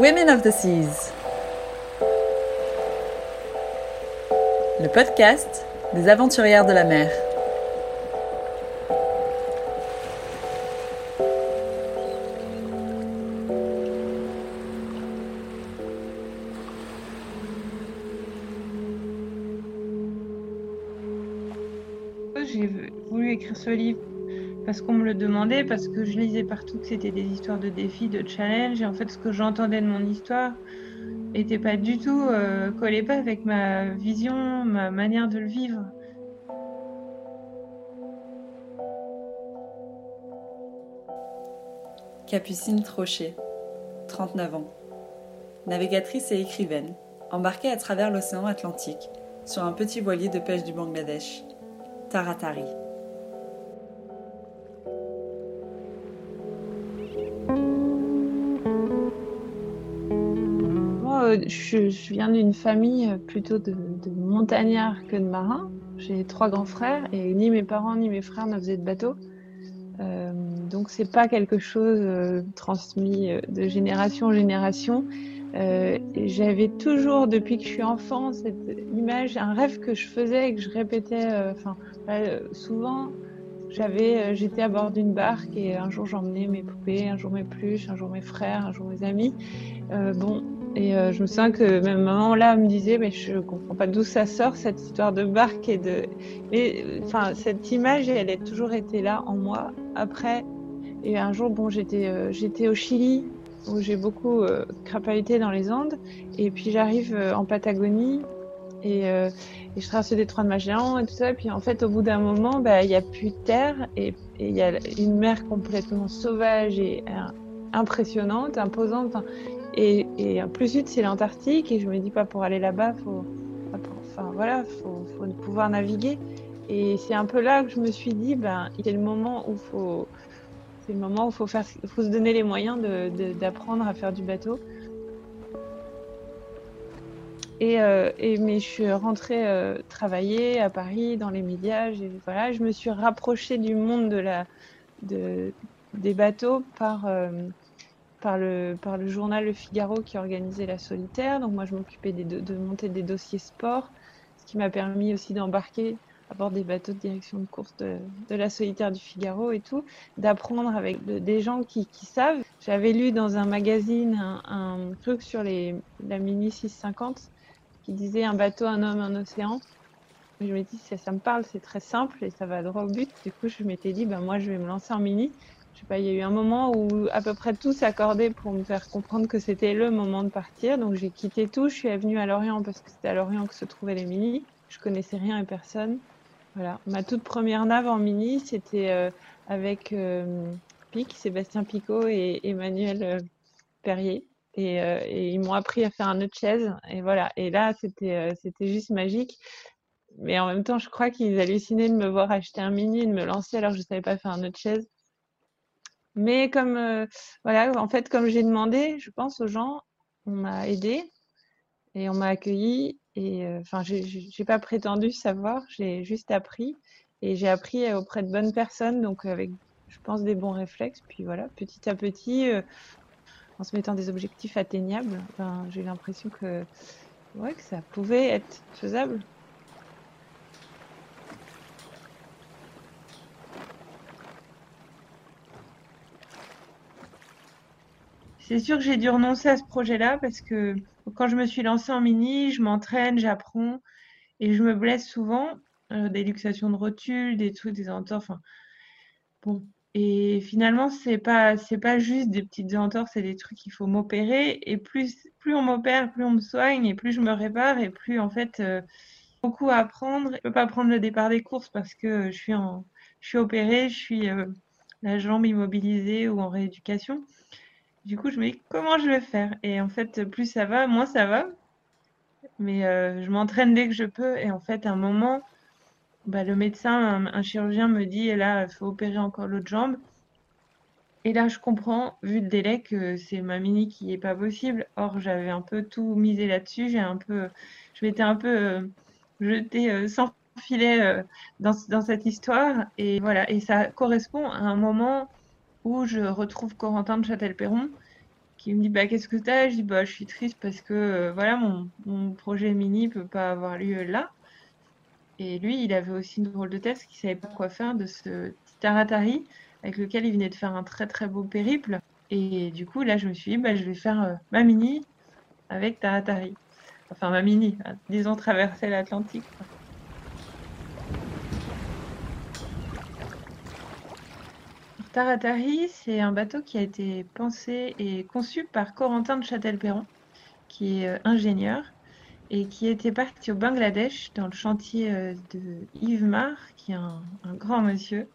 Women of the Seas. Le podcast des aventurières de la mer. J'ai voulu écrire ce livre parce qu'on me le demandait, parce que je lisais partout que c'était des histoires de défis, de challenges, et en fait ce que j'entendais de mon histoire était pas du tout euh, collait pas avec ma vision, ma manière de le vivre. Capucine Trochet, 39 ans. Navigatrice et écrivaine, embarquée à travers l'océan Atlantique sur un petit voilier de pêche du Bangladesh, Taratari. Je, viens d'une famille plutôt de, de montagnards que de marins. J'ai trois grands frères et ni mes parents ni mes frères ne faisaient de bateau. Euh, donc c'est pas quelque chose euh, transmis euh, de génération en génération. Euh, J'avais toujours, depuis que je suis enfant, cette image, un rêve que je faisais et que je répétais. Enfin, souvent, j'avais, j'étais à bord d'une barque et un jour j'emmenais mes poupées, un jour mes pluches, un jour mes frères, un jour mes amis. Bon, et euh, je me souviens que même maman là me disait, mais je comprends pas d'où ça sort cette histoire de barque et de. Mais enfin, cette image, elle a toujours été là en moi. Après, et un jour, bon, j'étais, euh, au Chili où j'ai beaucoup euh, dans les Andes, et puis j'arrive euh, en Patagonie. Et, je traverse le détroit de Magellan et tout ça. Et puis en fait, au bout d'un moment, bah, il n'y a plus de terre et il y a une mer complètement sauvage et impressionnante, imposante. Et, et plus sud, c'est l'Antarctique. Et je me dis pas pour aller là-bas, faut, enfin voilà, faut, faut pouvoir naviguer. Et c'est un peu là que je me suis dit, ben, il est le moment où faut, c'est le moment où faut faire, faut se donner les moyens de, de- d'apprendre à faire du bateau. Et, euh, et mais je suis rentrée euh, travailler à Paris dans les médias. Voilà, je me suis rapprochée du monde de la, de, des bateaux par euh, par le par le journal Le Figaro qui organisait la solitaire. Donc moi, je m'occupais do- de monter des dossiers sport, ce qui m'a permis aussi d'embarquer à bord des bateaux de direction de course de, de la solitaire du Figaro et tout, d'apprendre avec de- des gens qui, savent. J'avais lu dans un magazine un, truc sur les, la Mini 650 qui disait un bateau, un homme, un océan. Je me dis, ça, ça me parle, c'est très simple et ça va droit au but. Du coup, je m'étais dit, ben, moi, je vais me lancer en mini. Je sais pas, il y a eu un moment où à peu près tout s'accordait pour me faire comprendre que c'était le moment de partir. Donc, j'ai quitté tout. Je suis venue à Lorient parce que c'était à Lorient que se trouvaient les mini. Je connaissais rien et personne. Voilà. Ma toute première nave en mini, c'était euh, avec euh, Pic, Sébastien Picot et Emmanuel euh, Perrier. Et, euh, et ils m'ont appris à faire un nœud de chaise. Et voilà. Et là, c'était c'était juste magique. Mais en même temps, je crois qu'ils hallucinaient de me voir acheter un mini et de me lancer alors que je savais pas faire un de chaise. Mais comme euh, voilà, en fait, comme j'ai demandé, je pense aux gens, on m'a aidé et on m'a accueilli. Et euh, enfin, j'ai pas prétendu savoir, j'ai juste appris et j'ai appris euh, auprès de bonnes personnes, donc avec, je pense, des bons réflexes. Puis voilà, petit à petit, en se mettant des objectifs atteignables, ben, j'ai l'impression que ouais, que ça pouvait être faisable. C'est sûr que j'ai dû renoncer à ce projet-là parce que quand je me suis lancée en mini, je m'entraîne, j'apprends et je me blesse souvent. Euh, des luxations de rotule, des trucs, des entorses. Bon. Et finalement, c'est pas, pas juste des petites entorses, c'est des trucs qu'il faut m'opérer. Et plus, plus on m'opère, plus on me soigne, et plus je me répare, et plus en fait, euh, beaucoup à apprendre. Je peux pas prendre le départ des courses parce que je suis en, je suis opérée, je suis euh, la jambe immobilisée ou en rééducation. Du coup, je me dis comment je vais faire? Et en fait, plus ça va, moins ça va. Mais je m'entraîne dès que je peux. Et en fait, à un moment, bah, le médecin, un, chirurgien me dit, et là, il faut opérer encore l'autre jambe. Et là, je comprends, vu le délai, que c'est ma mini qui n'est pas possible. Or, j'avais un peu tout misé là-dessus. J'ai un peu, je m'étais un peu euh, jetée euh, sans filet euh, dans, dans, cette histoire. Et voilà, et ça correspond à un moment où je retrouve Corentin de Châtel-Perron qui me dit bah qu'est-ce que t'as? Je dis bah je suis triste parce que voilà mon, mon projet mini peut pas avoir lieu là. Et lui, il avait aussi une drôle de tête, qu'il savait pas quoi faire de ce Taratari avec lequel il venait de faire un très très beau périple. Et du coup, là, je me suis dit, bah, je vais faire euh, ma mini avec Taratari. Enfin, ma mini, hein, disons traverser l'Atlantique. Taratari, c'est un bateau qui a été pensé et conçu par Corentin de Châtel-Perron, qui est euh, ingénieur et qui était parti au Bangladesh dans le chantier euh, de Yves Mar, qui est un, grand monsieur,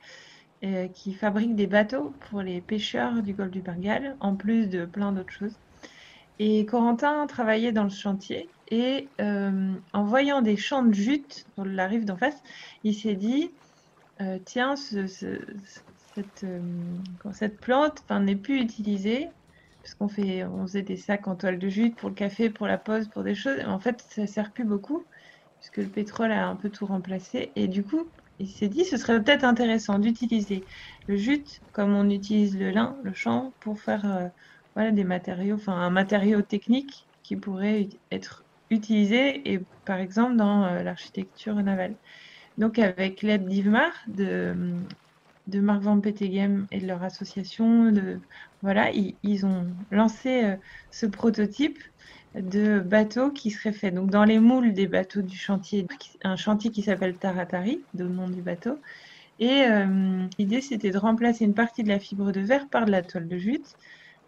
euh, qui fabrique des bateaux pour les pêcheurs du golfe du Bengale, en plus de plein d'autres choses. Et Corentin travaillait dans le chantier et en voyant des champs de jute sur la rive d'en face, il s'est dit tiens, cette, cette, plante n'est plus utilisée, parce qu'on faisait des sacs en toile de jute pour le café, pour la pause, pour des choses. En fait, ça sert plus beaucoup, puisque le pétrole a un peu tout remplacé. Et du coup, il s'est dit, ce serait peut-être intéressant d'utiliser le jute comme on utilise le lin, le champ, pour faire euh, voilà, des matériaux, enfin un matériau technique qui pourrait être utilisé, et par exemple dans euh, l'architecture navale. Donc avec l'aide d'Ivmar, de, de Marc Van Petegem et de leur association. Voilà, ils, ont lancé euh, ce prototype de bateau qui serait fait donc dans les moules des bateaux du chantier, un chantier qui s'appelle Taratari, le nom du bateau. Et euh, l'idée, c'était de remplacer une partie de la fibre de verre par de la toile de jute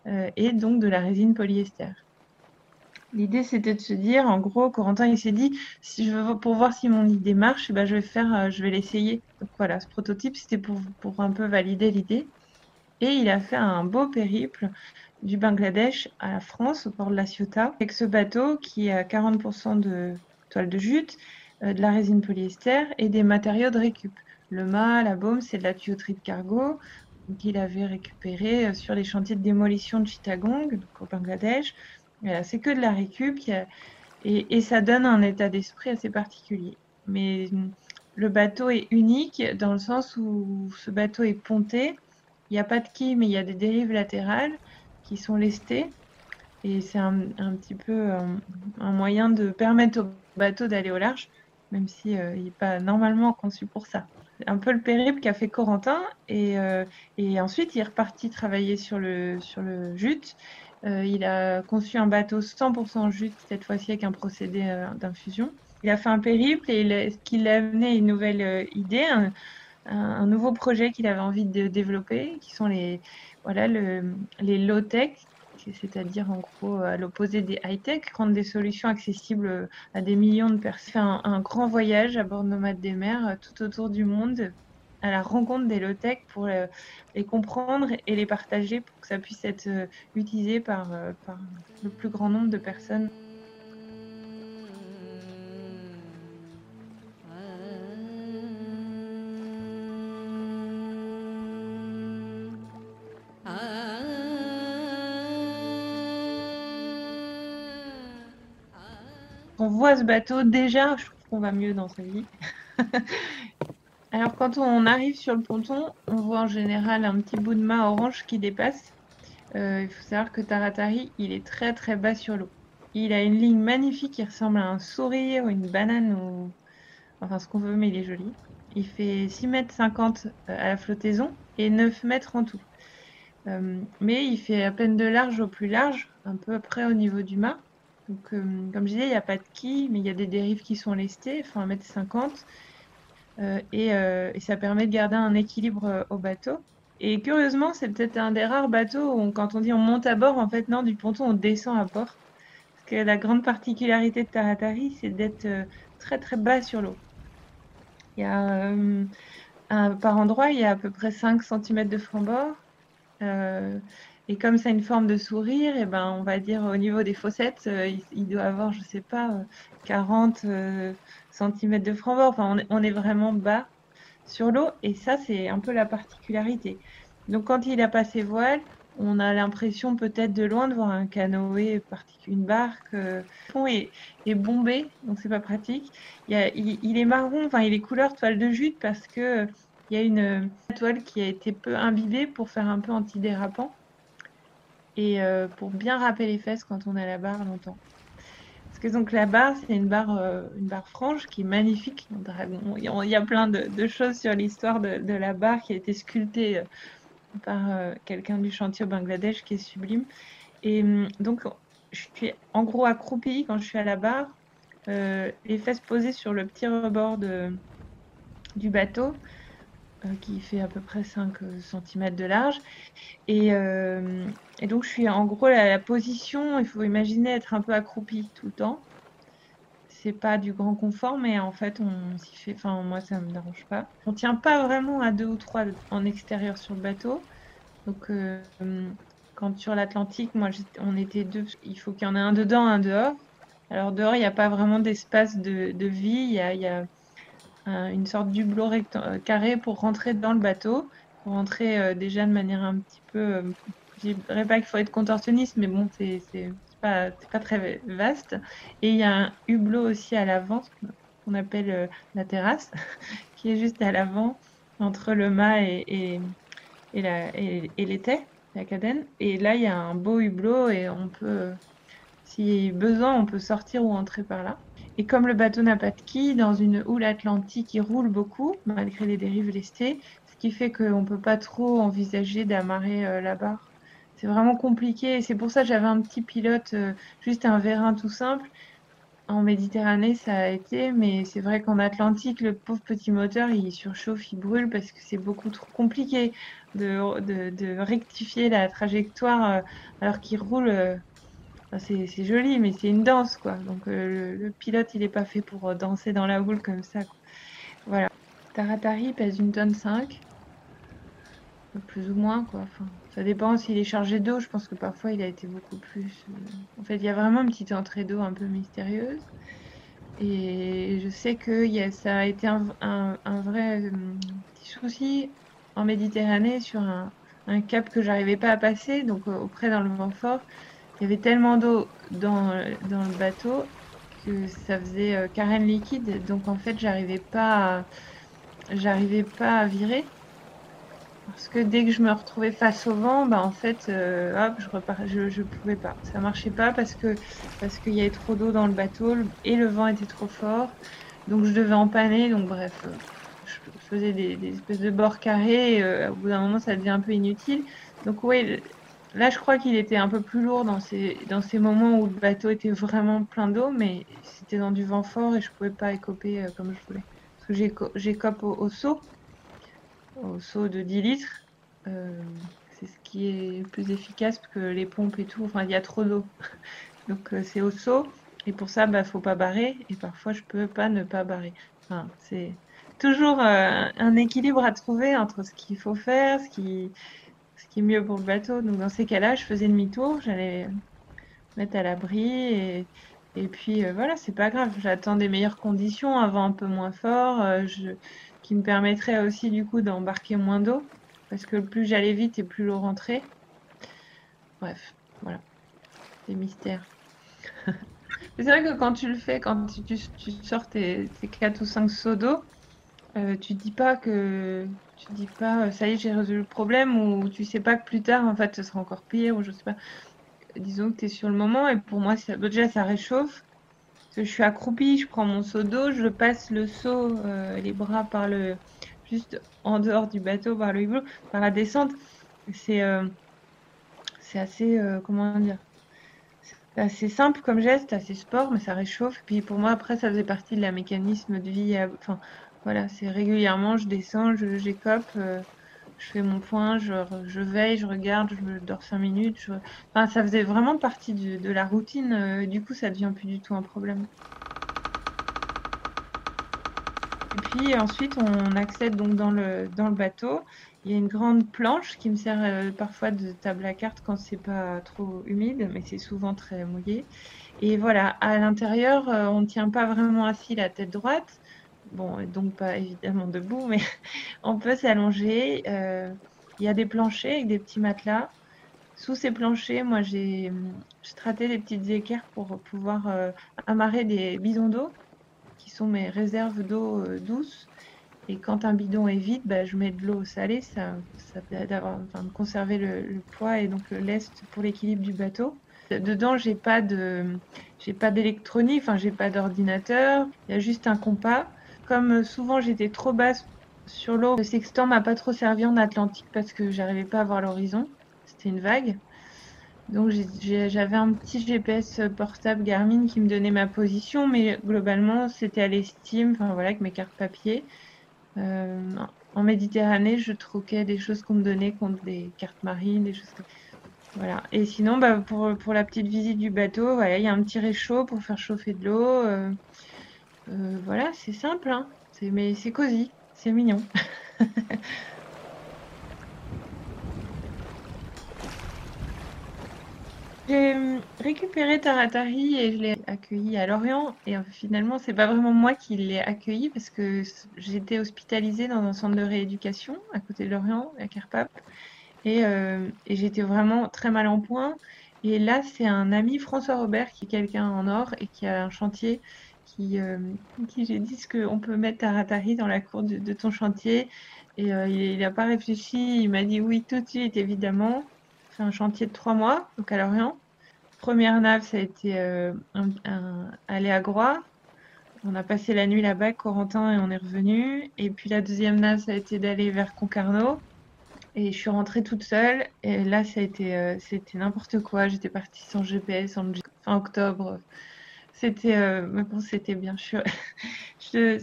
euh, et donc de la résine polyester. L'idée, c'était de se dire, en gros, Corentin, il s'est dit, si je veux, pour voir si mon idée marche, bah, je vais faire, euh, je vais l'essayer. Donc voilà, ce prototype, c'était pour, pour un peu valider l'idée. Et il a fait un beau périple du Bangladesh à la France, au port de la Ciotat, avec ce bateau qui a 40% de toile de jute, euh, de la résine polyester et des matériaux de récup. Le mât, la baume, c'est de la tuyauterie de cargo qu'il avait récupéré euh, sur les chantiers de démolition de Chittagong, donc au Bangladesh c'est que de la récup et, ça donne un état d'esprit assez particulier. Mais le bateau est unique dans le sens où ce bateau est ponté. Il n'y a pas de quille, mais il y a des dérives latérales qui sont lestées. Et c'est un, petit peu un, moyen de permettre au bateau d'aller au large, même euh, n'est pas normalement conçu pour ça. Un peu le périple qu'a fait Corentin. Et, euh, et, ensuite, il est reparti travailler sur le, sur le jute. Euh, il a conçu un bateau 100% jute, cette fois-ci avec un procédé euh, d'infusion. Il a fait un périple et ce qui l'a amené une nouvelle euh, idée, un, nouveau projet qu'il avait envie de développer, qui sont les, voilà, les low-tech, c'est-à-dire en gros à l'opposé des high-tech, rendre des solutions accessibles à des millions de personnes. Un, un grand voyage à bord de Nomade des mers tout autour du monde à la rencontre des low-tech pour euh, les comprendre et les partager pour que ça puisse être euh, utilisé par, euh, par le plus grand nombre de personnes. On voit ce bateau déjà, je trouve qu'on va mieux dans sa vie. Alors quand on arrive sur le ponton, on voit en général un petit bout de mât orange qui dépasse. Euh, il faut savoir que Taratari, il est très très bas sur l'eau. Il a une ligne magnifique qui ressemble à un sourire ou une banane ou enfin ce qu'on veut, mais il est joli. Il fait 6 mètres 50 euh, à la flottaison et 9 mètres en tout. Euh, mais il fait à peine de large au plus large, un peu près au niveau du mât. Donc, comme je disais, il n'y a pas de quille, mais il y a des dérives qui sont lestées, faut 1m50. Et, et, ça permet de garder un équilibre au bateau. Et curieusement, c'est peut-être un des rares bateaux où, quand on dit on monte à bord, en fait, non, du ponton, on descend à bord. Parce que la grande particularité de Taratari, c'est d'être très très bas sur l'eau. Il y a par endroit, il y a à peu près 5 cm de franc-bord. Euh, et comme ça a une forme de sourire, et eh ben, on va dire au niveau des fossettes, euh, il, doit avoir, je sais pas, 40 euh, cm de franc-bord. Enfin, on est, vraiment bas sur l'eau. Et ça, c'est un peu la particularité. Donc, quand il a passé voile, on a l'impression peut-être de loin de voir un canoë, une barque. Le fond est, bombé, donc c'est pas pratique. Il, est marron, enfin il est couleur toile de jute parce que il y a une toile qui a été peu imbibée pour faire un peu antidérapant et euh, pour bien râper les fesses quand on a la barre longtemps. Parce que donc la barre, c'est une barre, euh, une barre franche qui est magnifique. Il y a plein de, choses sur l'histoire de, la barre qui a été sculptée euh, par quelqu'un du chantier au Bangladesh qui est sublime. Et hum, donc je suis en gros accroupie quand je suis à la barre, les fesses posées sur le petit rebord du bateau euh, qui fait à peu près 5 euh, cm de large. Euh, et, donc, je suis en gros la, position, il faut imaginer être un peu accroupi tout le temps. C'est pas du grand confort, mais en fait, on s'y fait. Enfin, moi, ça me dérange pas. On tient pas vraiment à deux ou trois en extérieur sur le bateau. Donc, quand sur l'Atlantique, moi, on était deux. Il faut qu'il y en ait un dedans, un dehors. Alors, dehors, il n'y a pas vraiment d'espace de, vie. Il y a, une sorte d'hublot euh, carré pour rentrer dans le bateau, pour rentrer euh, déjà de manière un petit peu. Euh, je dirais pas qu'il faut être contorsionniste, mais bon, c'est pas, pas très vaste. Et il y a un hublot aussi à l'avant, qu'on appelle la terrasse, qui est juste à l'avant, entre le mât et, et, et, la, et, l'étai, la cadène. Et là, il y a un beau hublot et on peut, si besoin, on peut sortir ou entrer par là. Et comme le bateau n'a pas de quille, dans une houle atlantique, il roule beaucoup, malgré les dérives lestées, ce qui fait qu'on ne peut pas trop envisager d'amarrer euh, la barre. C'est vraiment compliqué. C'est pour ça que j'avais un petit pilote, euh, juste un vérin tout simple. En Méditerranée, ça a été, mais c'est vrai qu'en Atlantique, le pauvre petit moteur, il surchauffe, il brûle parce que c'est beaucoup trop compliqué de, rectifier la trajectoire euh, alors qu'il roule c'est joli, mais c'est une danse, quoi. Donc euh, le, pilote, il n'est pas fait pour euh, danser dans la houle comme ça. Voilà. Taratari pèse une tonne 5. Plus ou moins, quoi. Ça dépend s'il est chargé d'eau. Je pense que parfois, il a été beaucoup plus... Euh, en fait, il y a vraiment une petite entrée d'eau un peu mystérieuse. Et je sais que ça a été un, vrai petit souci en Méditerranée sur un, cap que j'arrivais pas à passer, donc auprès dans le vent fort. Il y avait tellement d'eau dans, dans, le bateau que ça faisait euh, carène liquide. Donc en fait, j'arrivais pas, j'arrivais pas à virer. Parce que dès que je me retrouvais face au vent, bah en fait, euh, hop, je, repars, je, je pouvais pas. Ça marchait pas parce que parce qu'il y avait trop d'eau dans le bateau et le vent était trop fort. Donc je devais empanner. Donc bref, euh, je faisais des, espèces de bords carrés. Et, au bout d'un moment, ça devient un peu inutile. Donc oui, Là, je crois qu'il était un peu plus lourd dans ces, dans ces moments où le bateau était vraiment plein d'eau, mais c'était dans du vent fort et je pouvais pas écoper euh, comme je voulais. Parce que j'écope au, au, seau, au seau de 10 litres. Euh, c'est ce qui est plus efficace que les pompes et tout, enfin, il y a trop d'eau. Donc, euh, c'est au seau. Et pour ça, bah, faut pas barrer. Et parfois, je peux pas ne pas barrer. C'est toujours un équilibre à trouver entre ce qu'il faut faire, ce qui est mieux pour le bateau. Donc dans ces cas-là, je faisais demi-tour, j'allais mettre à l'abri et, puis euh, voilà, c'est pas grave. J'attends des meilleures conditions, un vent un peu moins fort, euh, je, qui me permettrait aussi du coup d'embarquer moins d'eau parce que plus j'allais vite et plus l'eau rentrait. Bref, voilà, des mystères. c'est vrai que quand tu le fais, quand tu, tu, sors tes, tes 4 ou 5 seaux d'eau, euh, tu dis pas que tu dis pas euh, ça y est j'ai résolu le problème ou tu sais pas que plus tard en fait ce sera encore pire ou je sais pas disons que tu es sur le moment et pour moi ça, déjà ça réchauffe je suis accroupie je prends mon seau d'eau je passe le seau euh, les bras par le juste en dehors du bateau par le hublot par la descente c'est c'est assez, comment dire, c'est simple comme geste, assez sport, mais ça réchauffe. Puis pour moi, après, ça faisait partie de la mécanisme de vie. Enfin, voilà, c'est régulièrement, je descends, je j'écope, euh, je fais mon point, je, je, veille, je regarde, je dors cinq minutes. Enfin, ça faisait vraiment partie de la routine. Euh, du coup, ça devient plus du tout un problème. Et puis ensuite, on accède donc dans le, dans le bateau. Il y a une grande planche qui me sert euh, parfois de table à cartes quand c'est pas trop humide, mais c'est souvent très mouillé. Et voilà, à l'intérieur, euh, on ne tient pas vraiment assis la tête droite. Bon, donc pas évidemment debout, mais on peut s'allonger. Euh, il y a des planchers avec des petits matelas. Sous ces planchers, moi, j'ai straté des petites équerres pour pouvoir amarrer des bidons d'eau, qui sont mes réserves d'eau douce. Et quand un bidon est vide, bah, je mets de l'eau salée, ça, ça d'avoir, enfin, de conserver le, poids et donc le lest pour l'équilibre du bateau. Dedans, j'ai pas de, j'ai pas d'électronique, enfin, j'ai pas d'ordinateur. Il y a juste un compas. Comme souvent j'étais trop basse sur l'eau, le sextant m'a pas trop servi en Atlantique parce que j'arrivais pas à voir l'horizon. C'était une vague. Donc j'avais un petit GPS portable Garmin qui me donnait ma position, mais globalement c'était à l'estime, enfin voilà, avec mes cartes papier. Euh, en Méditerranée, je troquais des choses qu'on me donnait contre des cartes marines, des choses comme voilà. Et sinon, bah, pour, pour la petite visite du bateau, il y a un petit réchaud pour faire chauffer de l'eau. Euh, euh, voilà, c'est simple, hein. mais c'est cosy, c'est mignon. J'ai hum, récupéré Taratari et je l'ai accueilli à Lorient. Et euh, finalement, c'est pas vraiment moi qui l'ai accueilli parce que j'étais hospitalisée dans un centre de rééducation à côté de Lorient, à Kerpap. Euh, et j'étais vraiment très mal en point. Et là, c'est un ami, François Robert, qui est quelqu'un en or et qui a un chantier qui, euh, qui j'ai dit qu'on peut mettre Taratari dans la cour de, ton chantier. Et il n'a pas réfléchi, il m'a dit oui tout de suite, évidemment un chantier de trois mois, donc à Lorient. Première nave, ça a été euh, aller à Groix. On a passé la nuit là-bas, Corentin, et on est revenu. Et puis la deuxième nave, ça a été d'aller vers Concarneau. Et je suis rentrée toute seule. Et là, ça a été, euh, c'était n'importe quoi. J'étais partie sans GPS en fin octobre. C'était, euh, bon, c'était bien sûr. c'est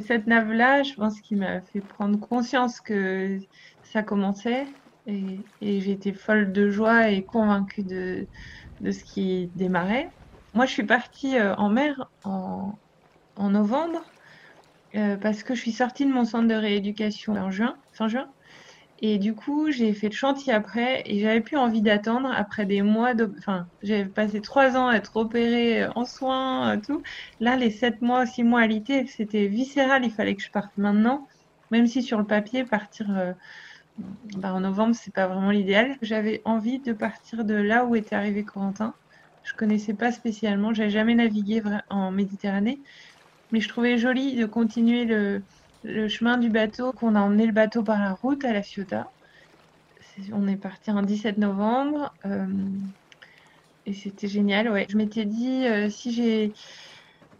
cette nave-là, je pense, qui m'a fait prendre conscience que ça commençait. Et, j'étais folle de joie et convaincue de, de ce qui démarrait. Moi, je suis partie euh, en mer en, en novembre euh, parce que je suis sortie de mon centre de rééducation en juin, fin juin. Et du coup, j'ai fait le chantier après et j'avais plus envie d'attendre après des mois de, enfin, j'avais passé trois ans à être opérée euh, en soins, tout. Là, les sept mois, six mois à l'IT, c'était viscéral. Il fallait que je parte maintenant, même si sur le papier, partir bah, en novembre, c'est pas vraiment l'idéal. J'avais envie de partir de là où était arrivé Corentin. Je connaissais pas spécialement, j'avais jamais navigué en Méditerranée, mais je trouvais joli de continuer le, chemin du bateau, qu'on a emmené le bateau par la route à la Ciotat. on est parti en 17 novembre euh, et c'était génial. Ouais. Je m'étais dit euh, si j'ai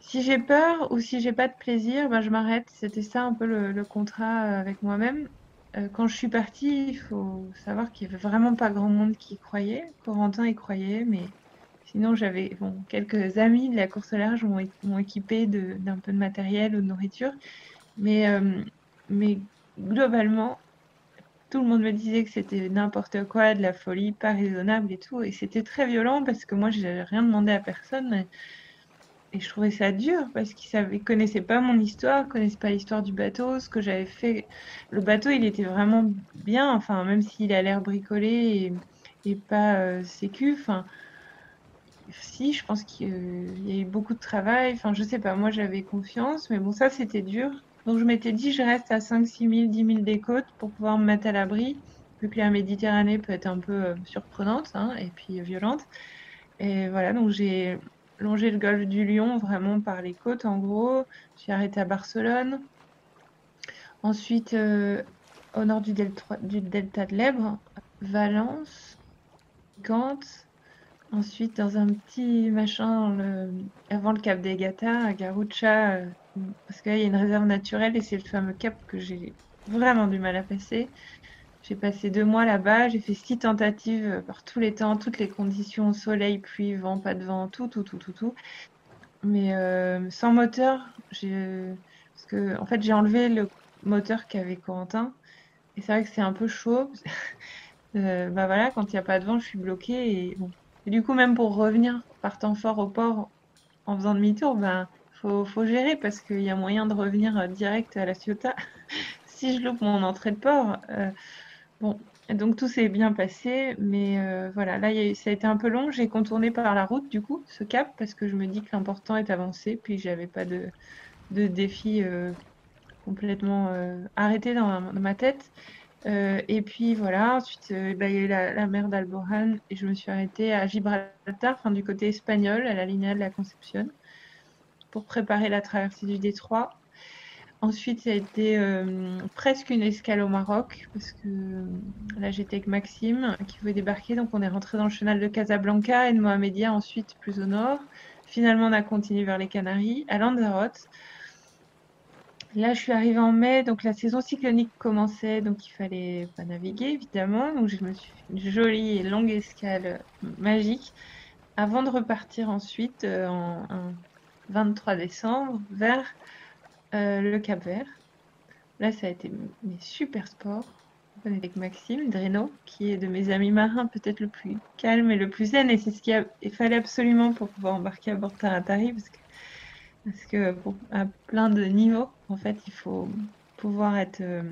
si j'ai peur ou si j'ai pas de plaisir, ben je m'arrête. C'était ça un peu le contrat avec moi-même. Euh, quand je suis partie, il faut savoir qu'il n'y avait vraiment pas grand monde qui y croyait. Corentin y croyait, mais sinon j'avais quelques amis de la course au large m'ont équipé d'un peu de matériel ou de nourriture. Mais, euh, mais globalement, tout le monde me disait que c'était n'importe quoi, de la folie, pas raisonnable et tout. Et c'était très violent parce que moi, je n'avais rien demandé à personne. Et je trouvais ça dur parce qu'ils ne connaissaient pas mon histoire, connaissaient pas l'histoire du bateau, ce que j'avais fait. Le bateau, il était vraiment bien, enfin, même s'il a l'air bricolé et, pas euh, sécu, enfin, si, je pense qu'il y a eu beaucoup de travail, enfin, je sais pas, moi j'avais confiance, mais bon, ça c'était dur. Donc je m'étais dit, je reste à 5, 6 000, 10 000 des côtes pour pouvoir me mettre à l'abri, vu que la Méditerranée peut être un peu euh, surprenante hein, et puis violente. Et voilà, donc j'ai longer le golfe du Lion vraiment par les côtes en gros. J'ai arrêté à Barcelone. Ensuite, euh, au nord du delta, de l'Ebre, Valence, Gand. Ensuite, dans un petit machin avant le cap des Gata, à Garucha, euh, parce qu'il y a une réserve naturelle et c'est le fameux cap que j'ai vraiment du mal à passer. J'ai passé deux mois là-bas, j'ai fait six tentatives par tous les temps, toutes les conditions, soleil, pluie, vent, pas de vent, tout, tout, tout, tout, tout. Mais sans moteur, parce que en fait j'ai enlevé le moteur qu'avait Corentin. Et c'est vrai que c'est un peu chaud. Euh, bah voilà, quand il n'y a pas de vent, je suis bloquée. Et, du coup, même pour revenir partant fort au port en faisant demi-tour, ben faut, faut gérer parce qu'il y a moyen de revenir euh, direct à la Ciotat si je loupe mon entrée de port. Euh, bon, donc tout s'est bien passé, mais voilà, là ça a été un peu long. J'ai contourné par la route du coup ce cap parce que je me dis que l'important est avancé, puis j'avais pas de, défi complètement arrêté dans ma tête. Euh, et puis voilà, ensuite euh, bah, il y a eu la, mer d'Alboran et je me suis arrêtée à Gibraltar, enfin, du côté espagnol, à la ligne de la Concepción, pour préparer la traversée du Détroit. Ensuite, ça a été euh, presque une escale au Maroc, parce que là j'étais avec Maxime qui voulait débarquer, donc on est rentré dans le chenal de Casablanca et de Mohamedia ensuite plus au nord. Finalement, on a continué vers les Canaries, à Lanzarote. Là, je suis arrivée en mai, donc la saison cyclonique commençait, donc il fallait pas naviguer évidemment. Donc je me suis fait une jolie et longue escale magique avant de repartir ensuite euh, en, 23 décembre vers euh, le Cap Vert. Là, ça a été mes super sports. Avec Maxime Dreno, qui est de mes amis marins peut-être le plus calme et le plus zen, et c'est ce qu'il fallait absolument pour pouvoir embarquer à bord Taratari, parce que parce que à plein de niveaux, en fait, il faut pouvoir être euh,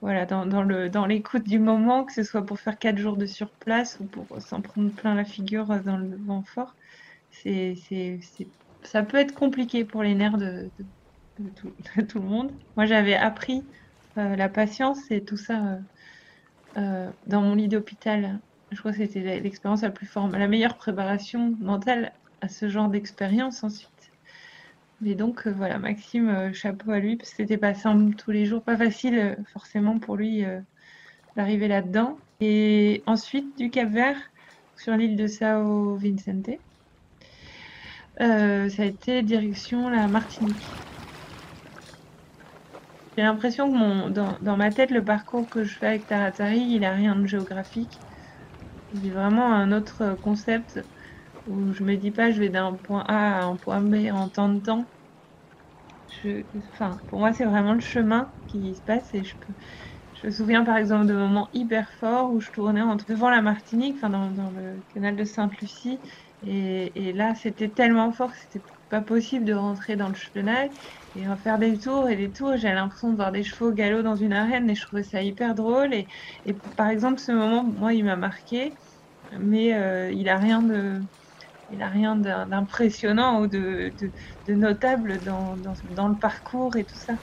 voilà, dans, dans dans l'écoute du moment, que ce soit pour faire quatre jours de surplace ou pour s'en prendre plein la figure dans le vent fort. C'est, ça peut être compliqué pour les nerfs de, tout, le monde. Moi, j'avais appris euh, la patience et tout ça euh, dans mon lit d'hôpital. Je crois que c'était l'expérience la plus forte, la meilleure préparation mentale à ce genre d'expérience ensuite. Mais donc euh, voilà, Maxime, euh, chapeau à lui, parce que c'était pas simple tous les jours, pas facile euh, forcément pour lui d'arriver là-dedans. Et ensuite, du Cap Vert, sur l'île de Sao Vicente, ça a été direction la Martinique. J'ai l'impression que dans, dans, ma tête, le parcours que je fais avec Taratari, il a rien de géographique. Il est vraiment un autre concept où je me dis pas je vais d'un point A à un point B en temps de temps. Enfin, pour moi, c'est vraiment le chemin qui se passe et je peux. Je me souviens par exemple de moments hyper forts où je tournais devant la Martinique, enfin dans, le canal de Sainte-Lucie, et, là c'était tellement fort que c'était pas possible de rentrer dans le chenal et faire des tours et des tours. J'avais l'impression de voir des chevaux galop dans une arène et je trouvais ça hyper drôle. Et, par exemple, ce moment, moi, il m'a marqué, mais euh, il a rien de il n'a rien d'impressionnant ou de, notable dans, le parcours et tout ça.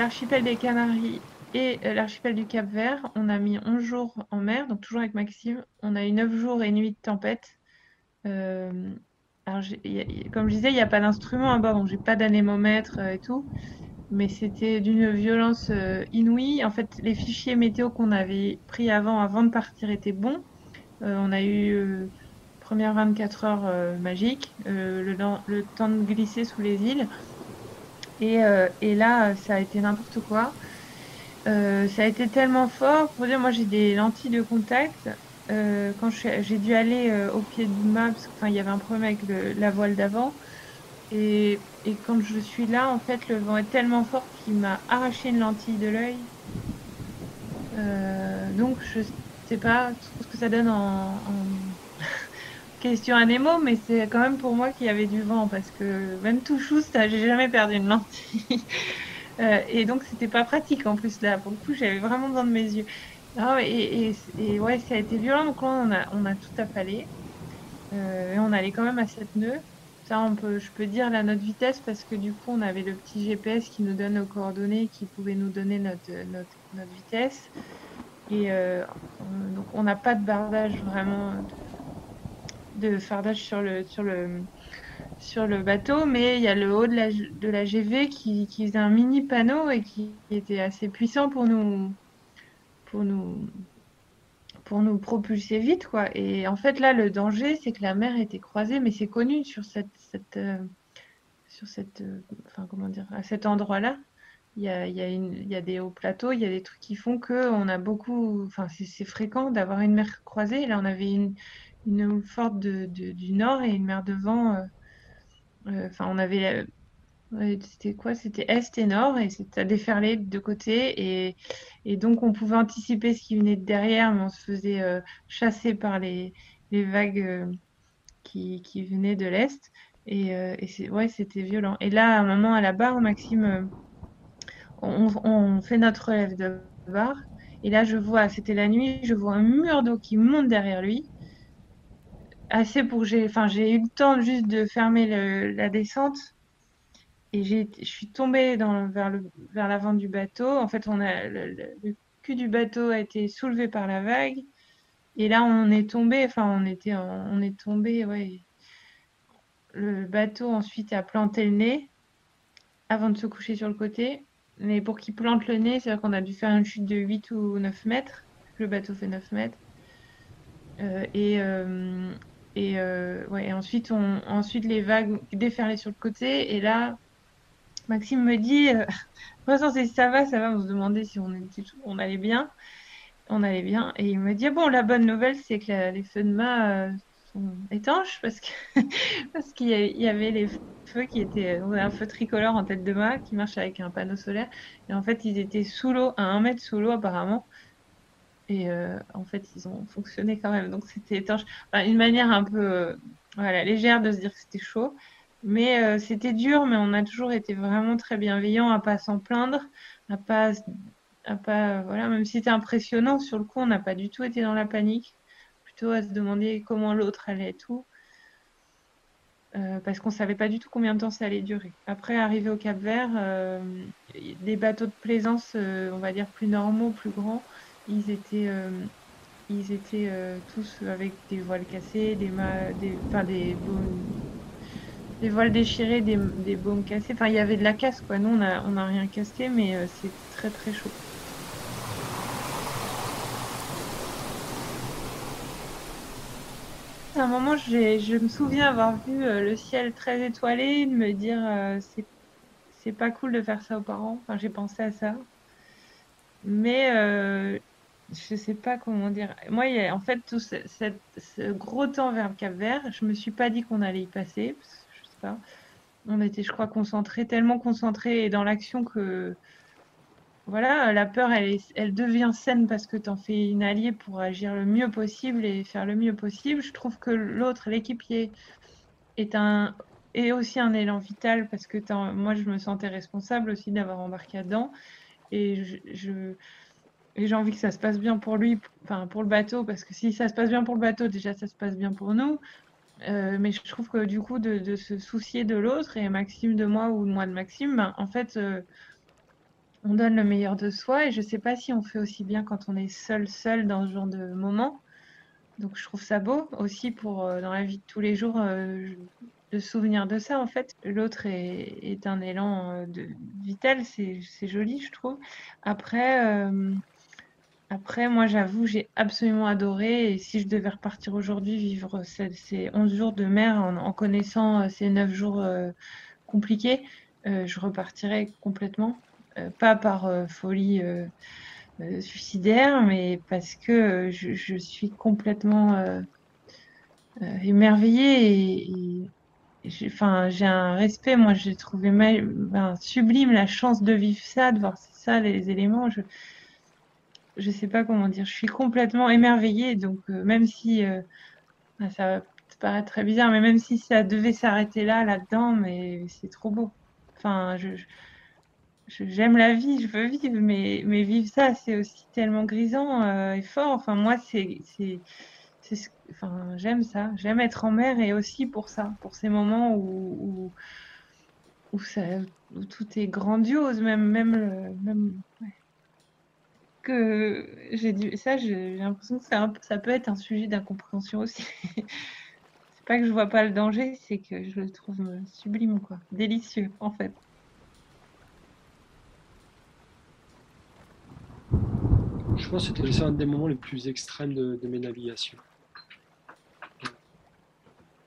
L'archipel des Canaries et euh, l'archipel du Cap Vert, on a mis 11 jours en mer, donc toujours avec Maxime. On a eu 9 jours et nuits de tempête. Euh, comme je disais, il n'y a pas d'instrument à bord, donc j'ai pas d'anémomètre euh, et tout. Mais c'était d'une violence euh, inouïe. En fait, les fichiers météo qu'on avait pris avant, avant de partir, étaient bons. Euh, on a eu première 24 heures magique, le, le, temps de glisser sous les îles. Et, et là, ça a été n'importe quoi. ça a été tellement fort. Pour dire, moi, j'ai des lentilles de contact. Euh, quand j'ai dû aller euh, au pied du mât, parce qu'il y avait un problème avec la voile d'avant. Et, quand je suis là, en fait, le vent est tellement fort qu'il m'a arraché une lentille de l'œil. Euh, donc, je sais pas ce que ça donne en, question Nemo, mais c'est quand même pour moi qu'il y avait du vent, parce que même tout chouste, j'ai jamais perdu une lentille. et donc, c'était pas pratique en plus là. Pour le coup, j'avais vraiment besoin de mes yeux. Ah et, ouais, ça a été violent. Donc là, on a, on a tout affalé. Euh, et on allait quand même à 7 nœuds. Ça, on peut, je peux dire la notre vitesse parce que du coup, on avait le petit GPS qui nous donne nos coordonnées, qui pouvait nous donner notre, notre, vitesse. Et euh, on, donc, on n'a pas de bardage vraiment de, fardage sur le, sur le, sur le bateau, mais il y a le haut de la, de la GV qui, qui faisait un mini panneau et qui était assez puissant pour nous, pour nous, pour nous propulser vite, quoi. Et en fait, là, le danger, c'est que la mer était croisée, mais c'est connu sur cette, cette euh, sur cette, euh, enfin, comment dire, à cet endroit-là. Il y a, y, y a des hauts plateaux, il y a des trucs qui font que on a beaucoup, enfin, c'est fréquent d'avoir une mer croisée. là, on avait une, une forte de, du nord et une mer de vent. Euh, enfin, on avait c'était quoi? C'était est et nord et à déferler de côtés et, donc on pouvait anticiper ce qui venait de derrière, mais on se faisait euh, chasser par les, vagues euh, qui, qui, venaient de l'est et, euh, ouais, c'était violent. Et là, à un moment à la barre, Maxime, on, on fait notre relève de barre et là je vois, c'était la nuit, je vois un mur d'eau qui monte derrière lui assez pour que j'ai, enfin j'ai eu le temps juste de fermer la descente et je suis tombée dans, vers, le, vers l'avant du bateau. En fait, on a, le, cul du bateau a été soulevé par la vague. Et là, on est tombé, enfin, on était, on est tombé, ouais. Le bateau ensuite a planté le nez avant de se coucher sur le côté. Mais pour qu'il plante le nez, c'est-à-dire qu'on a dû faire une chute de 8 ou 9 mètres. Le bateau fait 9 mètres. Euh, et, euh, et, euh, ouais, ensuite, on, ensuite, les vagues déferlaient sur le côté. Et là, Maxime me dit, euh, c'est ça va, ça va, on se demandait si on, était, on allait bien. On allait bien. Et il me dit, bon, la bonne nouvelle, c'est que les feux de mât euh, sont étanches parce que parce qu'il y, avait les feux qui étaient, a un feu tricolore en tête de mât qui marche avec un panneau solaire. Et en fait, ils étaient sous l'eau, à un mètre sous l'eau apparemment. Et euh, en fait, ils ont fonctionné quand même. Donc, c'était étanche. une manière un peu voilà, légère de se dire que c'était chaud. Mais euh, c'était dur, mais on a toujours été vraiment très bienveillants, à pas s'en plaindre, à pas, à pas, voilà, même si c'était impressionnant sur le coup, on n'a pas du tout été dans la panique, plutôt à se demander comment l'autre allait et tout, euh, parce qu'on savait pas du tout combien de temps ça allait durer. Après, arrivé au Cap Vert, euh, des bateaux de plaisance, on va dire plus normaux, plus grands, ils étaient ils étaient tous avec des voiles cassées, des, des, enfin, des, des voiles déchirées, des, des baumes cassés. Enfin, il y avait de la casse, quoi. Nous, on n'a on a rien cassé, mais euh, c'est très très chaud. À un moment, je me souviens avoir vu euh, le ciel très étoilé, de me dire euh, c'est pas cool de faire ça aux parents. Enfin, j'ai pensé à ça. Mais euh, je sais pas comment dire. Moi, en fait, tout ce, gros temps vers le Cap Vert, je me suis pas dit qu'on allait y passer. On était, je crois, concentrés, tellement concentrés dans l'action que voilà, la peur, elle, devient saine parce que tu en fais une alliée pour agir le mieux possible et faire le mieux possible. Je trouve que l'autre, l'équipier, est est aussi un élan vital parce que moi, je me sentais responsable aussi d'avoir embarqué là-dedans. Et je, j'ai envie que ça se passe bien pour lui, enfin pour le bateau, parce que si ça se passe bien pour le bateau, déjà ça se passe bien pour nous. Euh, mais je trouve que du coup, de, se soucier de l'autre et Maxime de moi ou moi de Maxime, ben, en fait, euh, on donne le meilleur de soi et je sais pas si on fait aussi bien quand on est seul, seul dans ce genre de moment. Donc je trouve ça beau aussi pour euh, dans la vie de tous les jours de souvenir de ça en fait. L'autre est, est, un élan de, vital, c'est joli je trouve. Après après, moi, j'avoue, j'ai absolument adoré. Et si je devais repartir aujourd'hui, vivre ces, 11 jours de mer en, connaissant euh, ces 9 jours euh, compliqués, euh, je repartirais complètement. pas par folie suicidaire, mais parce que je, suis complètement émerveillée et, j'ai un respect. Moi, j'ai trouvé ben, sublime la chance de vivre ça, de voir ça, les éléments. Je sais pas comment dire, je suis complètement émerveillée. Donc, euh, même si euh, bah, ça va paraître très bizarre, mais même si ça devait s'arrêter là, là-dedans, mais c'est trop beau. Enfin, j'aime la vie, je veux vivre, mais, mais vivre ça, c'est aussi tellement grisant euh, et fort. Enfin, moi, c'est, enfin, j'aime ça. J'aime être en mer et aussi pour ça, pour ces moments où, où, ça, où tout est grandiose, même, même, même j'ai ça, j'ai l'impression que ça, ça, peut être un sujet d'incompréhension aussi. c'est pas que je vois pas le danger, c'est que je le trouve sublime, quoi, délicieux en fait. je pense que c'était un des moments les plus extrêmes de, mes navigations.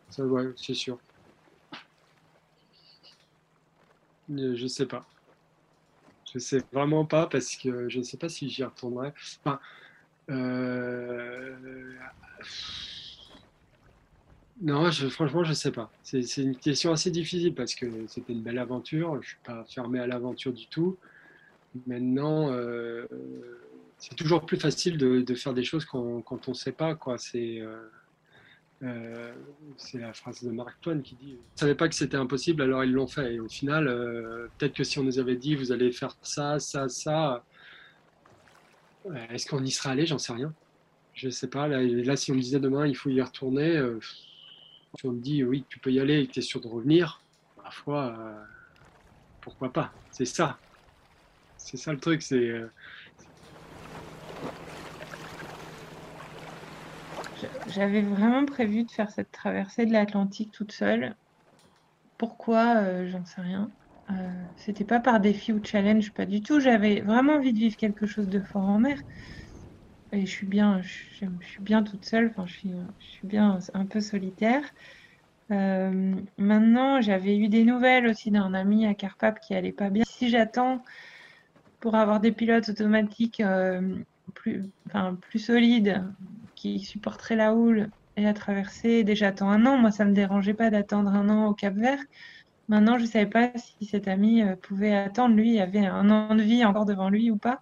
Ça, ouais, c'est sûr. Euh, je sais pas. Je sais vraiment pas parce que je ne sais pas si j'y retournerai. Euh, Non, franchement, je ne sais pas. C'est une question assez difficile parce que c'était une belle aventure. Je ne suis pas fermé à l'aventure du tout. Maintenant, euh, c'est toujours plus facile de, faire des choses quand, on ne sait pas. C'est euh, la phrase de Mark Twain qui dit « ne savaient pas que c'était impossible, alors ils l'ont fait. Et au final, peut-être que si on nous avait dit « vous allez faire ça, ça, ça », est-ce qu'on y sera allé? J'en sais rien. Je ne sais pas. Là, si on me disait demain, il faut y retourner, euh, si on me dit oui, tu peux y aller et que tu es sûr de revenir, parfois, euh, pourquoi pas C'est ça. C'est ça le truc. C'est. J'avais vraiment prévu de faire cette traversée de l'Atlantique toute seule. Pourquoi J'en sais rien. Euh, c'était pas par défi ou challenge, pas du tout. J'avais vraiment envie de vivre quelque chose de fort en mer. Et je suis bien, je, suis bien toute seule. Enfin, je suis, bien un peu solitaire. Euh, maintenant, j'avais eu des nouvelles aussi d'un ami à Carpap qui allait pas bien. Si j'attends pour avoir des pilotes automatiques euh, plus, enfin, plus solides qui supporteraient la houle et la traversée, déjà j'attends un an. Moi, ça me dérangeait pas d'attendre un an au Cap Vert. Maintenant, je ne savais pas si cet ami euh, pouvait attendre. Lui, il avait un an de vie encore devant lui ou pas.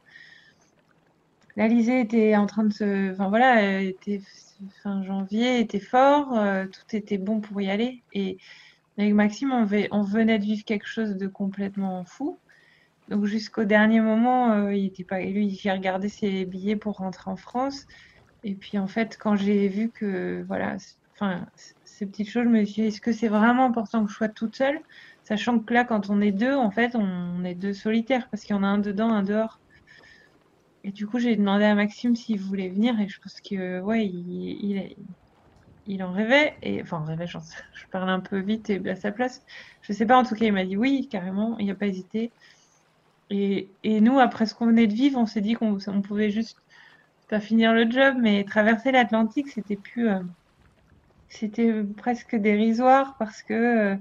L'Alizé était en train de se. Enfin voilà, était fin janvier, était fort, euh, tout était bon pour y aller. Et avec Maxime, on, venait de vivre quelque chose de complètement fou. Donc jusqu'au dernier moment, euh, il était pas. Lui, il regardé ses billets pour rentrer en France. Et puis en fait, quand j'ai vu que voilà, enfin ces petites choses, je me suis dit, est-ce que c'est vraiment important que je sois toute seule? Sachant que là, quand on est deux, en fait, on est deux solitaires parce qu'il y en a un dedans, un dehors. Et du coup, j'ai demandé à Maxime s'il voulait venir et je pense que, ouais, il, en rêvait. Et, enfin, en rêvait, je parle un peu vite et à sa place. Je sais pas, en tout cas, il m'a dit oui, carrément, il n'a pas hésité. Et, nous, après ce qu'on venait de vivre, on s'est dit qu'on on pouvait juste finir le job, mais traverser l'Atlantique, c'était plus. Euh, c'était presque dérisoire parce que, euh,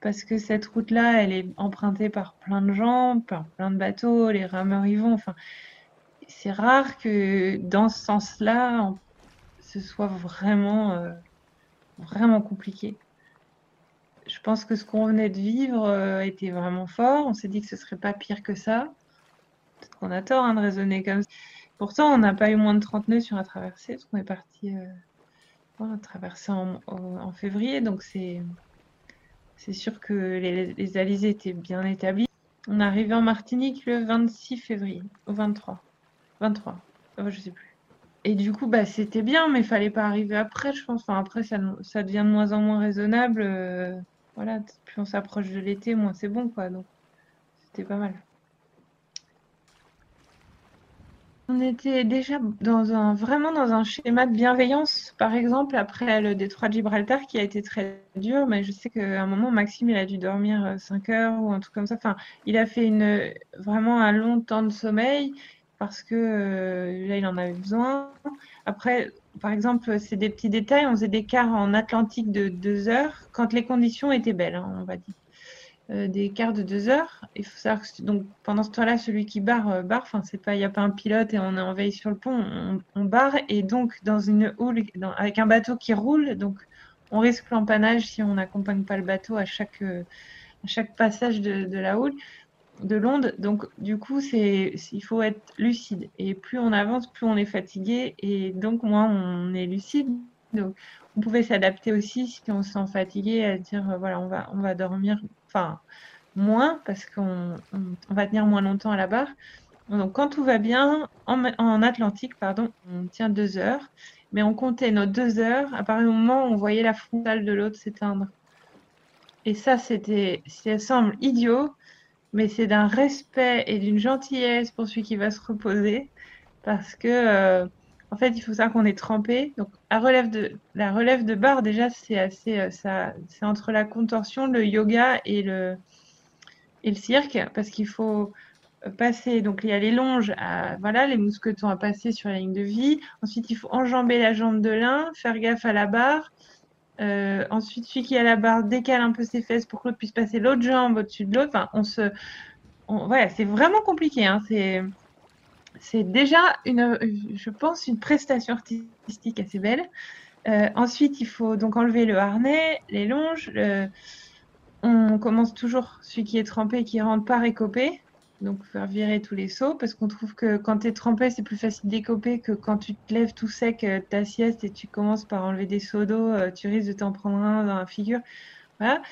parce que cette route-là, elle est empruntée par plein de gens, par plein de bateaux, les rameurs y vont. Enfin, c'est rare que dans ce sens-là, ce soit vraiment, euh, vraiment compliqué. Je pense que ce qu'on venait de vivre euh, était vraiment fort. On s'est dit que ce serait pas pire que ça. Peut-être qu'on a tort hein, de raisonner comme ça. Pourtant, on n'a pas eu moins de 30 nœuds sur la traversée, parce qu'on est parti on a traversé en, février, donc c'est sûr que les, les alizés étaient bien établis. On est arrivé en Martinique le 26 février, au 23. 23, oh, je sais plus. Et du coup, bah, c'était bien, mais il fallait pas arriver après, je pense. Après, ça, ça devient de moins en moins raisonnable. Euh, voilà, plus on s'approche de l'été, moins c'est bon, quoi. Donc, c'était pas mal. On était déjà dans un, vraiment dans un schéma de bienveillance, par exemple, après le détroit de Gibraltar qui a été très dur, mais je sais qu'à un moment, Maxime, il a dû dormir 5 euh, heures ou un truc comme ça. Enfin, il a fait une, vraiment un long temps de sommeil parce que euh, là, il en avait besoin. Après, par exemple, c'est des petits détails. On faisait des quarts en Atlantique de 2 heures quand les conditions étaient belles, hein, on va dire. Euh, des quarts de deux heures. Il faut savoir que donc, pendant ce temps-là, celui qui barre, euh, barre. Enfin, c'est pas, il n'y a pas un pilote et on est en veille sur le pont. On, barre et donc dans une houle, avec un bateau qui roule, donc on risque l'empannage si on n'accompagne pas le bateau à chaque, euh, passage de, la houle, de l'onde. Donc, du coup, c'est, il faut être lucide. Et plus on avance, plus on est fatigué. Et donc, moins on est lucide. Donc, on pouvait s'adapter aussi si on se sent fatigué à dire voilà, on va, on va dormir enfin moins parce qu'on va tenir moins longtemps à la barre. Donc quand tout va bien, en, Atlantique, pardon, on tient deux heures, mais on comptait nos deux heures à partir du moment où on voyait la frontale de l'autre s'éteindre. Et ça, c'était, ça semble idiot, mais c'est d'un respect et d'une gentillesse pour celui qui va se reposer, parce que euh, en fait, il faut savoir qu'on est trempé. Donc, la relève de, la barre, déjà, c'est assez, euh, ça, c'est entre la contorsion, le yoga et le, et le cirque, parce qu'il faut, passer, donc il y a les longes, voilà, les mousquetons à passer sur la ligne de vie. Ensuite, il faut enjamber la jambe de l'un, faire gaffe à la barre. Euh, ensuite, celui qui a la barre décale un peu ses fesses pour que l'autre puisse passer l'autre jambe au-dessus de l'autre. Enfin, on se, voilà, c'est vraiment compliqué. Hein. C'est, c'est déjà une, je pense, une prestation artistique assez belle. Euh, ensuite, il faut donc enlever le harnais, les longes. On commence toujours celui qui est trempé qui rentre par écopé donc faire virer tous les seaux, parce qu'on trouve que quand tu es trempé, c'est plus facile d'écoper que quand tu te lèves tout sec euh, ta sieste et tu commences par enlever des seaux d'eau, euh, tu risques de t'en prendre un dans la figure. Voilà.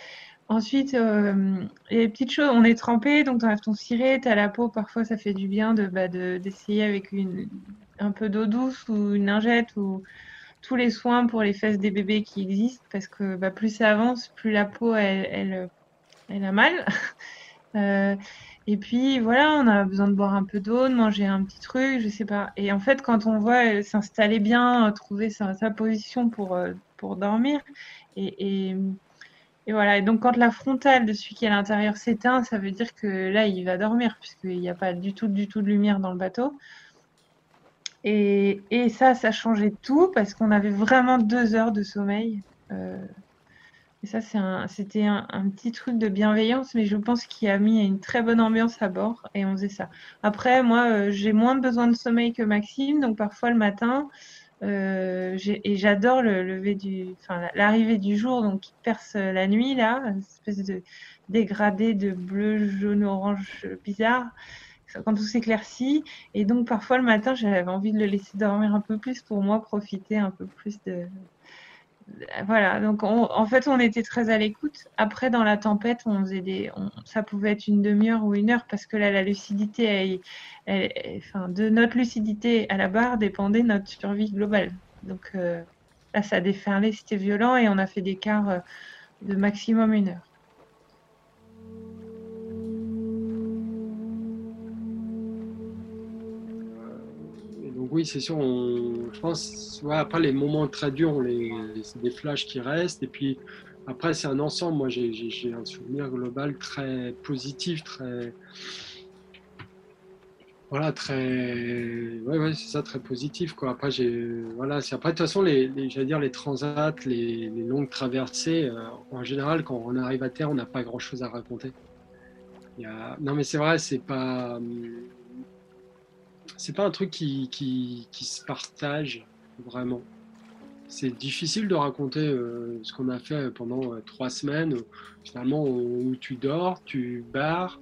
Ensuite, euh, les petites choses, on est trempé, donc tu enlèves ton ciré, tu as la peau, parfois ça fait du bien de, bah, d'essayer avec une, un peu d'eau douce ou une lingette ou tous les soins pour les fesses des bébés qui existent, parce que bah, plus ça avance, plus la peau, elle, elle, elle a mal. euh, et puis voilà, on a besoin de boire un peu d'eau, de manger un petit truc, je sais pas. Et en fait, quand on voit s'installer bien, trouver sa, position pour, euh, pour dormir, et, et, voilà. Et donc, quand la frontale de celui qui est à l'intérieur s'éteint, ça veut dire que là, il va dormir, puisqu'il n'y a pas du tout, du tout de lumière dans le bateau. Et, et ça, ça changeait tout, parce qu'on avait vraiment deux heures de sommeil. Euh, et ça, c'était un, petit truc de bienveillance, mais je pense qu'il a mis une très bonne ambiance à bord et on faisait ça. Après, moi, euh, j'ai moins besoin de sommeil que Maxime, donc parfois le matin, euh, et j'adore le lever du, enfin, l'arrivée du jour, donc qui perce la nuit là, une espèce de dégradé de bleu, jaune, orange bizarre quand tout s'éclaircit. Et donc parfois le matin, j'avais envie de le laisser dormir un peu plus pour moi profiter un peu plus de, voilà, donc en fait, on était très à l'écoute. Après, dans la tempête, on faisait des, ça pouvait être une demi-heure ou une heure parce que là, la lucidité, enfin, de notre lucidité à la barre dépendait notre survie globale. Donc euh, là, ça a déferlé, c'était violent et on a fait des quarts euh, de maximum une heure. Oui, c'est sûr. je pense, après les moments très durs, les, c'est des flashs qui restent. Et puis après, c'est un ensemble. Moi, j'ai, un souvenir global très positif, très. Voilà, très. Ouais, c'est ça, très positif. Quoi. Après, j'ai. Voilà, c'est après, de toute façon, les, j'allais dire, les transats, les, longues traversées, euh, en général, quand on arrive à terre, on n'a pas grand chose à raconter. Non, mais c'est vrai, c'est pas c'est pas un truc qui, se partage vraiment. C'est difficile de raconter euh, ce qu'on a fait pendant euh, trois semaines, finalement, où tu dors, tu barres,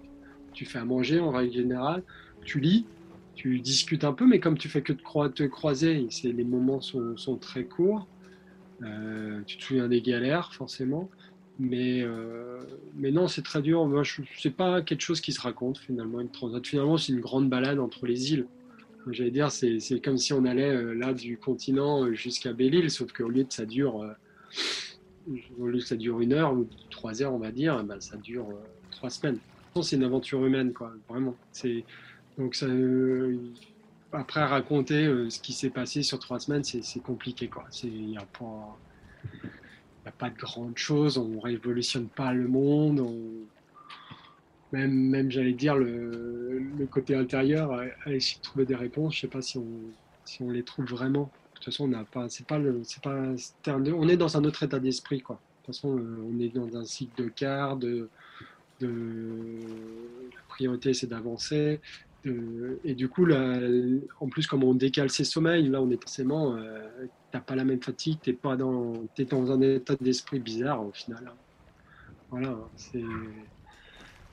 tu fais à manger en règle générale, tu lis, tu discutes un peu, mais comme tu fais que te croiser, les moments sont, très courts. Euh, tu te souviens des galères, forcément. Mais, non, c'est très dur. Moi, je sais pas quelque chose qui se raconte finalement. Finalement, c'est une grande balade entre les îles. J'allais dire, c'est comme si on allait euh, là du continent euh, jusqu'à Belle-Île, sauf qu'au lieu de ça dure, euh, au lieu que ça dure une heure ou trois heures, on va dire, ben, ça dure trois semaines. C'est une aventure humaine, quoi, vraiment. C'est donc après raconter ce qui s'est passé sur trois semaines, c'est compliqué. Il n'y a pas, a pas de grandes choses, on révolutionne pas le monde, on même, même j'allais dire, le, le, côté intérieur, à essayer de trouver des réponses. Je sais pas si on, si on les trouve vraiment. De toute façon, on n'a pas, c'est pas c'est pas, on est dans un autre état d'esprit, quoi. De toute façon, euh, on est dans un cycle de quart, de, la priorité, c'est d'avancer. et du coup, là, en plus, comme on décale ses sommeils, là, on est forcément, euh, t'as pas la même fatigue, t'es pas dans, es dans un état d'esprit bizarre au final. Voilà, c'est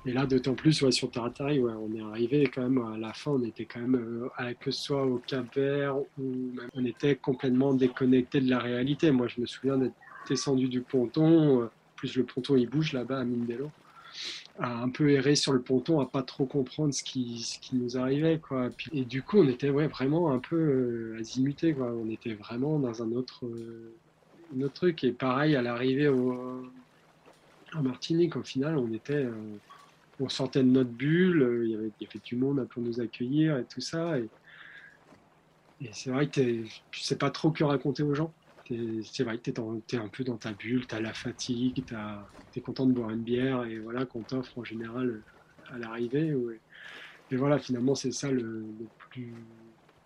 et là, d'autant plus ouais, sur Taratari, ouais, on est arrivé quand même à la fin, on était quand même, euh, que ce soit au Cap Vert, ou on était complètement déconnecté de la réalité. Moi, je me souviens d'être descendu du ponton, euh, plus le ponton il bouge là-bas à Mindelo, à un peu errer sur le ponton, à pas trop comprendre ce qui, ce qui nous arrivait. Quoi. Et, du coup, on était ouais, vraiment un peu euh, azimuté, quoi. on était vraiment dans un autre, un autre truc. Et pareil, à l'arrivée au, en Martinique, au final, on était on sortait de notre bulle, euh, il y, avait, du monde pour nous accueillir et tout ça. Et, c'est vrai que tu sais pas trop que raconter aux gens. C'est vrai que tu es, un peu dans ta bulle, tu as la fatigue, tu es content de boire une bière et voilà qu'on t'offre en général à l'arrivée. et voilà, finalement, c'est ça le, plus.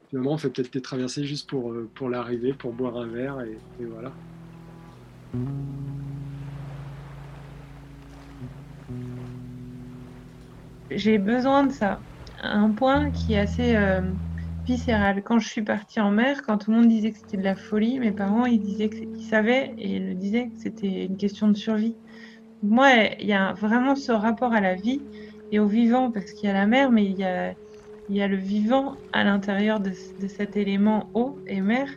Finalement, on fait peut-être des traversées juste pour, pour l'arrivée, pour boire un verre, et voilà. J'ai besoin de ça. Un point qui est assez euh, viscéral. Quand je suis partie en mer, quand tout le monde disait que c'était de la folie, mes parents ils disaient qu'ils savaient et ils le disaient que c'était une question de survie. Moi, il y a vraiment ce rapport à la vie et au vivant parce qu'il y a la mer, mais il y a, il y a le vivant à l'intérieur de, cet élément eau et mer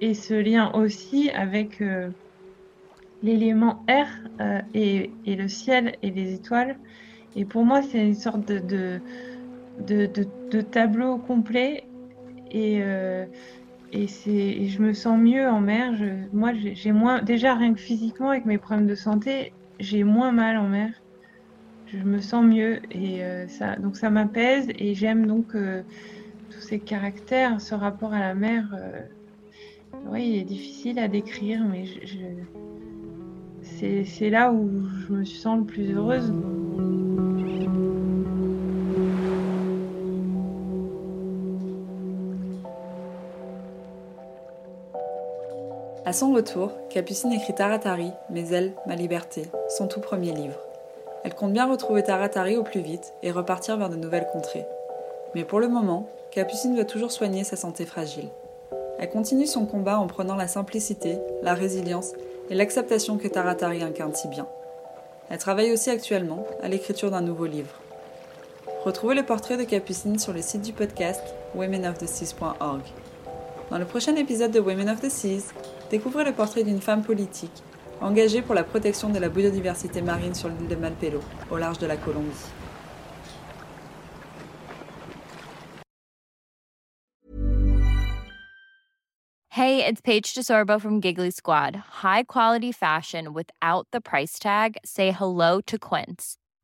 et ce lien aussi avec euh, l'élément air euh, et, et, le ciel et les étoiles. Et pour moi, c'est une sorte de, de, de, tableau complet. Et, euh, et, je me sens mieux en mer. Je, moi, j'ai moins, déjà rien que physiquement, avec mes problèmes de santé, j'ai moins mal en mer. Je me sens mieux et euh, ça, donc ça m'apaise et j'aime donc euh, tous ces caractères, ce rapport à la mer. oui, il est difficile à décrire, mais je c'est là où je me sens le plus heureuse. À son retour, Capucine écrit Taratari, Mes ailes, ma liberté, son tout premier livre. Elle compte bien retrouver Taratari au plus vite et repartir vers de nouvelles contrées. Mais pour le moment, Capucine veut toujours soigner sa santé fragile. Elle continue son combat en prenant la simplicité, la résilience et l'acceptation que Taratari incarne si bien. Elle travaille aussi actuellement à l'écriture d'un nouveau livre. Retrouvez le portrait de Capucine sur le site du podcast womenoftheseas.org. Dans le prochain épisode de Women of the Seas, découvrez le portrait d'une femme politique engagée pour la protection de la biodiversité marine sur l'île de Malpelo, au large de la Colombie. Hey, it's Paige DeSorbo from Giggly Squad. High quality fashion without the price tag. Say hello to Quince.